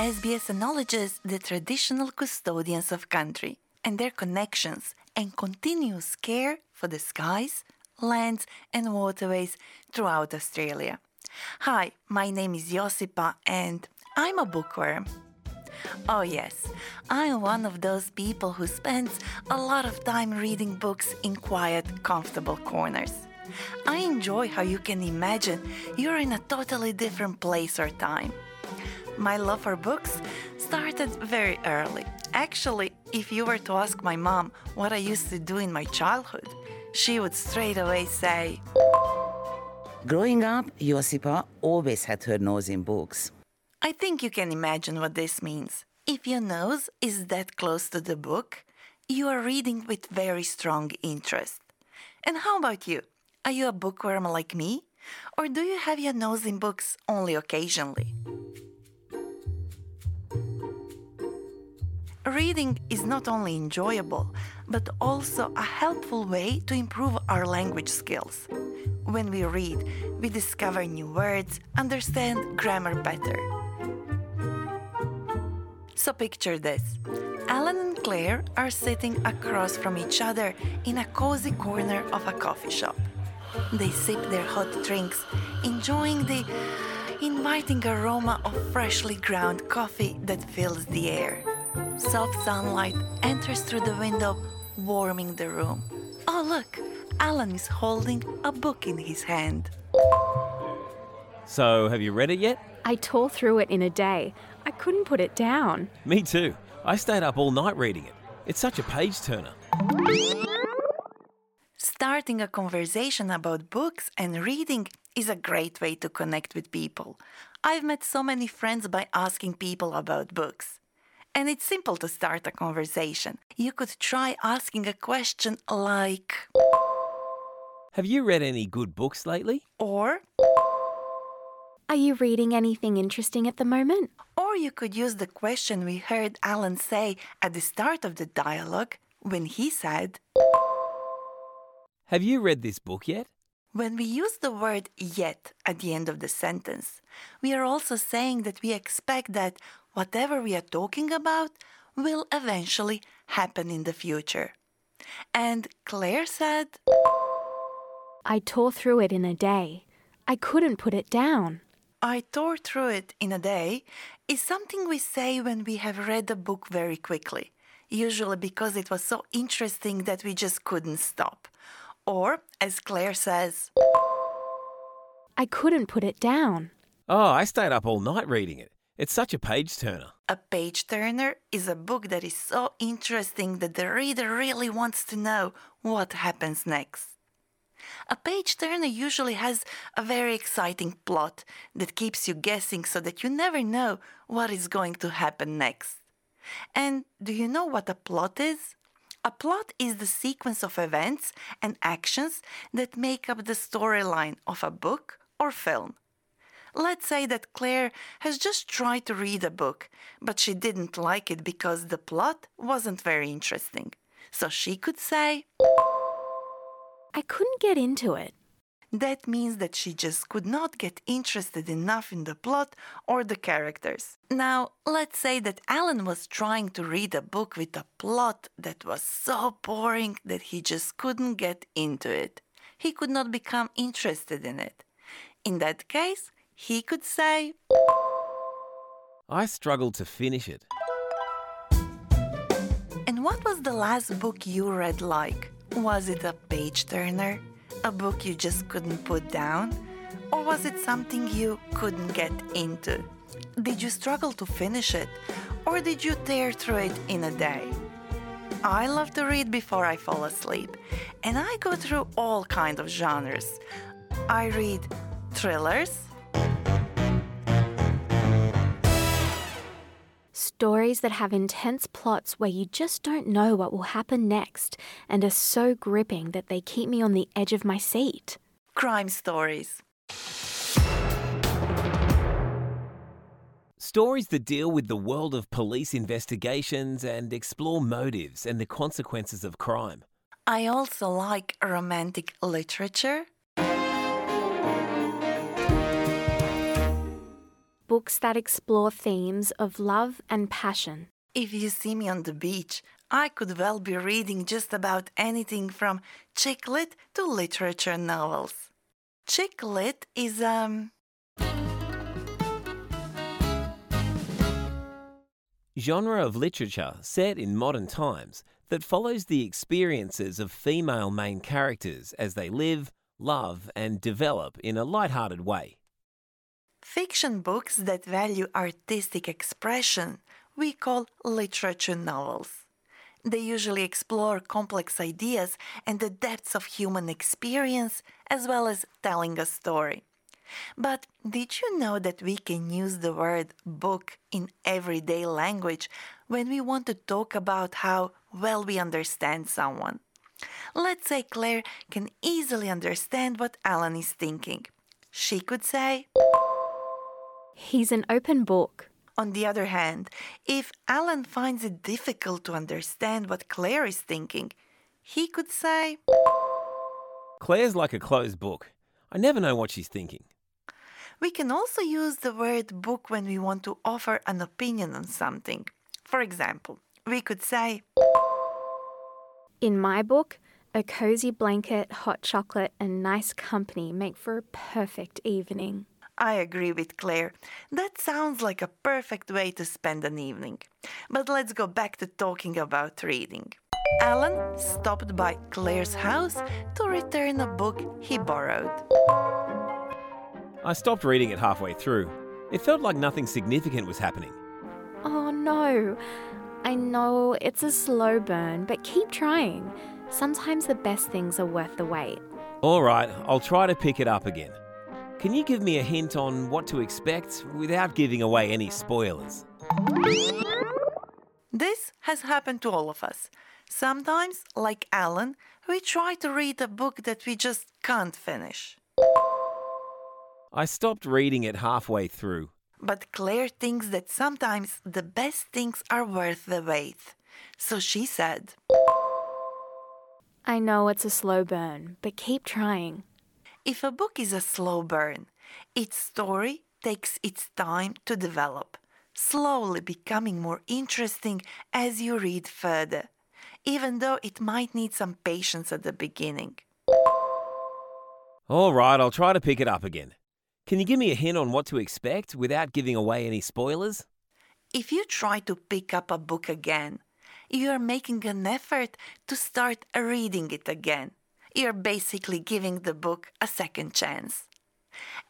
SBS acknowledges the traditional custodians of country and their connections and continuous care for the skies, lands, and waterways throughout Australia. Hi, my name is Josipa and I'm a bookworm. Oh, yes, I'm one of those people who spends a lot of time reading books in quiet, comfortable corners. I enjoy how you can imagine you're in a totally different place or time. My love for books started very early. Actually, if you were to ask my mom what I used to do in my childhood, she would straight away say, Growing up, Josipa always had her nose in books. I think you can imagine what this means. If your nose is that close to the book, you are reading with very strong interest. And how about you? Are you a bookworm like me? Or do you have your nose in books only occasionally? Reading is not only enjoyable, but also a helpful way to improve our language skills. When we read, we discover new words, understand grammar better. So picture this Alan and Claire are sitting across from each other in a cozy corner of a coffee shop. They sip their hot drinks, enjoying the inviting aroma of freshly ground coffee that fills the air. Soft sunlight enters through the window, warming the room. Oh, look, Alan is holding a book in his hand. So, have you read it yet? I tore through it in a day. I couldn't put it down. Me too. I stayed up all night reading it. It's such a page turner. Starting a conversation about books and reading is a great way to connect with people. I've met so many friends by asking people about books. And it's simple to start a conversation. You could try asking a question like, Have you read any good books lately? or, Are you reading anything interesting at the moment? or you could use the question we heard Alan say at the start of the dialogue when he said, Have you read this book yet? When we use the word yet at the end of the sentence, we are also saying that we expect that whatever we are talking about will eventually happen in the future. And Claire said, I tore through it in a day. I couldn't put it down. I tore through it in a day is something we say when we have read a book very quickly, usually because it was so interesting that we just couldn't stop. Or, as Claire says, I couldn't put it down. Oh, I stayed up all night reading it. It's such a page turner. A page turner is a book that is so interesting that the reader really wants to know what happens next. A page turner usually has a very exciting plot that keeps you guessing so that you never know what is going to happen next. And do you know what a plot is? A plot is the sequence of events and actions that make up the storyline of a book or film. Let's say that Claire has just tried to read a book, but she didn't like it because the plot wasn't very interesting. So she could say, I couldn't get into it. That means that she just could not get interested enough in the plot or the characters. Now, let's say that Alan was trying to read a book with a plot that was so boring that he just couldn't get into it. He could not become interested in it. In that case, he could say, I struggled to finish it. And what was the last book you read like? Was it a page turner? A book you just couldn't put down? Or was it something you couldn't get into? Did you struggle to finish it? Or did you tear through it in a day? I love to read before I fall asleep, and I go through all kinds of genres. I read thrillers, Stories that have intense plots where you just don't know what will happen next and are so gripping that they keep me on the edge of my seat. Crime stories. Stories that deal with the world of police investigations and explore motives and the consequences of crime. I also like romantic literature. Books that explore themes of love and passion. If you see me on the beach, I could well be reading just about anything from chick lit to literature novels. Chick lit is um Genre of literature set in modern times that follows the experiences of female main characters as they live, love, and develop in a light-hearted way. Fiction books that value artistic expression we call literature novels. They usually explore complex ideas and the depths of human experience as well as telling a story. But did you know that we can use the word book in everyday language when we want to talk about how well we understand someone? Let's say Claire can easily understand what Alan is thinking. She could say, He's an open book. on the other hand, if Alan finds it difficult to understand what Claire is thinking, he could say, Claire's like a closed book. I never know what she's thinking. We can also use the word book when we want to offer an opinion on something. For example, we could say, In my book, a cozy blanket, hot chocolate, and nice company make for a perfect evening. I agree with Claire. That sounds like a perfect way to spend an evening. But let's go back to talking about reading. Alan stopped by Claire's house to return a book he borrowed. I stopped reading it halfway through. It felt like nothing significant was happening. Oh no! I know it's a slow burn, but keep trying. Sometimes the best things are worth the wait. All right, I'll try to pick it up again. Can you give me a hint on what to expect without giving away any spoilers? This has happened to all of us. Sometimes, like Alan, we try to read a book that we just can't finish. I stopped reading it halfway through. But Claire thinks that sometimes the best things are worth the wait. So she said, I know it's a slow burn, but keep trying. If a book is a slow burn, its story takes its time to develop, slowly becoming more interesting as you read further, even though it might need some patience at the beginning. All right, I'll try to pick it up again. Can you give me a hint on what to expect without giving away any spoilers? If you try to pick up a book again, you are making an effort to start reading it again. You're basically giving the book a second chance.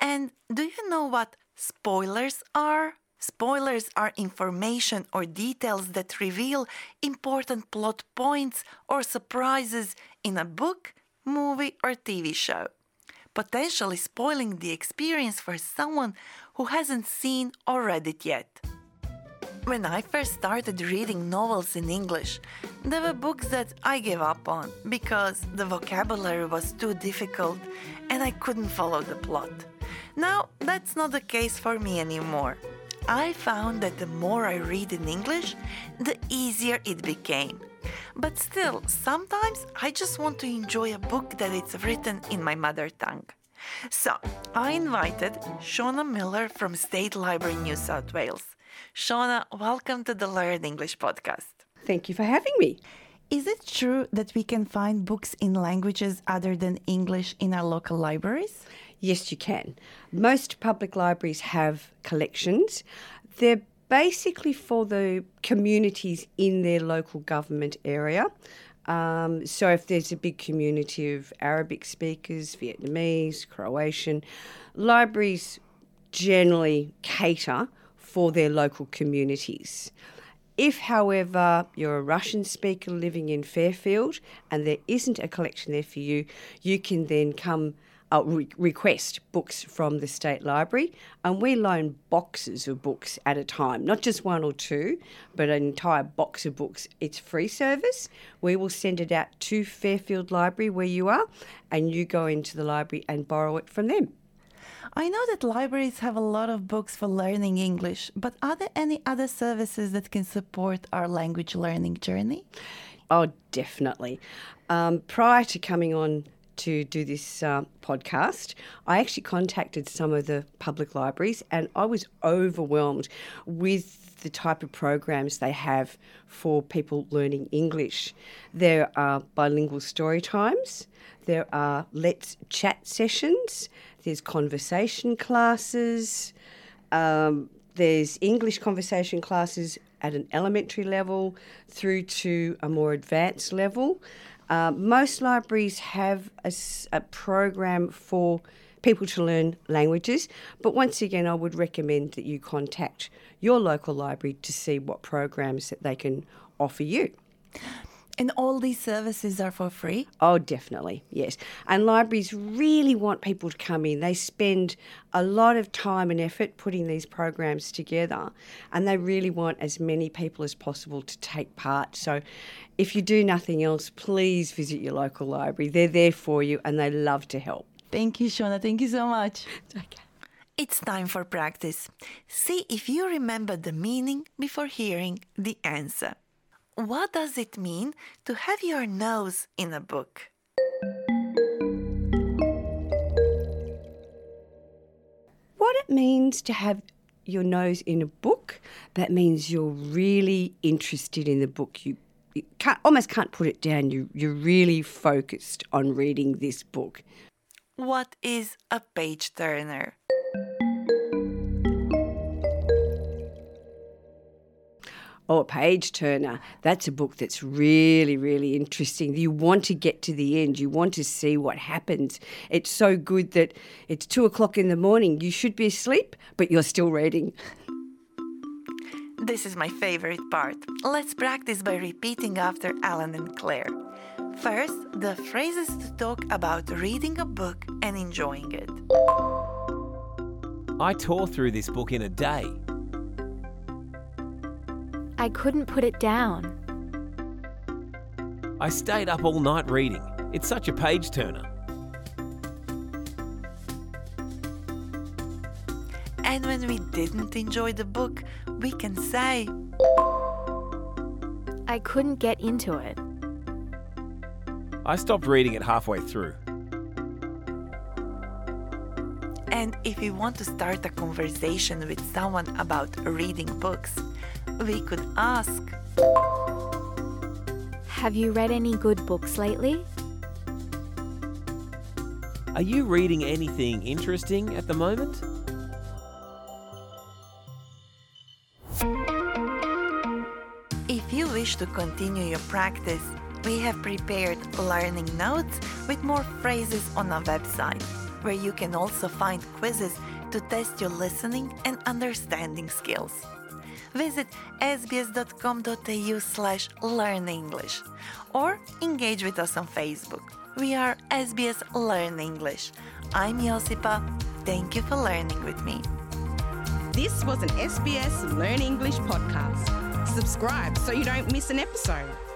And do you know what spoilers are? Spoilers are information or details that reveal important plot points or surprises in a book, movie, or TV show, potentially spoiling the experience for someone who hasn't seen or read it yet. When I first started reading novels in English, there were books that I gave up on because the vocabulary was too difficult and I couldn't follow the plot. Now, that's not the case for me anymore. I found that the more I read in English, the easier it became. But still, sometimes I just want to enjoy a book that is written in my mother tongue. So, I invited Shauna Miller from State Library New South Wales. Shauna, welcome to the Learn English podcast. Thank you for having me. Is it true that we can find books in languages other than English in our local libraries? Yes, you can. Most public libraries have collections. They're basically for the communities in their local government area. Um, so, if there's a big community of Arabic speakers, Vietnamese, Croatian, libraries generally cater for their local communities. If, however, you're a Russian speaker living in Fairfield and there isn't a collection there for you, you can then come uh, re- request books from the State Library, and we loan boxes of books at a time, not just one or two, but an entire box of books. It's free service. We will send it out to Fairfield Library where you are, and you go into the library and borrow it from them. I know that libraries have a lot of books for learning English, but are there any other services that can support our language learning journey? Oh, definitely. Um, prior to coming on to do this uh, podcast, I actually contacted some of the public libraries and I was overwhelmed with the type of programs they have for people learning English. There are bilingual story times, there are let's chat sessions, there's conversation classes, um, there's English conversation classes at an elementary level through to a more advanced level. Uh, most libraries have a, a, program for people to learn languages, but once again, I would recommend that you contact your local library to see what programs that they can offer you. And all these services are for free? Oh, definitely, yes. And libraries really want people to come in. They spend a lot of time and effort putting these programs together, and they really want as many people as possible to take part. So, if you do nothing else, please visit your local library. They're there for you and they love to help. Thank you, Shauna. Thank you so much. Okay. It's time for practice. See if you remember the meaning before hearing the answer. What does it mean to have your nose in a book? What it means to have your nose in a book, that means you're really interested in the book. You, you can't, almost can't put it down. You, you're really focused on reading this book. What is a page turner? Oh, a page turner. That's a book that's really, really interesting. You want to get to the end. You want to see what happens. It's so good that it's two o'clock in the morning. You should be asleep, but you're still reading. This is my favorite part. Let's practice by repeating after Alan and Claire. First, the phrases to talk about reading a book and enjoying it. I tore through this book in a day. I couldn't put it down. I stayed up all night reading. It's such a page turner. And when we didn't enjoy the book, we can say, I couldn't get into it. I stopped reading it halfway through. And if you want to start a conversation with someone about reading books, we could ask Have you read any good books lately? Are you reading anything interesting at the moment? If you wish to continue your practice, we have prepared learning notes with more phrases on our website, where you can also find quizzes to test your listening and understanding skills visit sbs.com.au slash learnenglish or engage with us on Facebook. We are SBS Learn English. I'm Josipa. Thank you for learning with me. This was an SBS Learn English podcast. Subscribe so you don't miss an episode.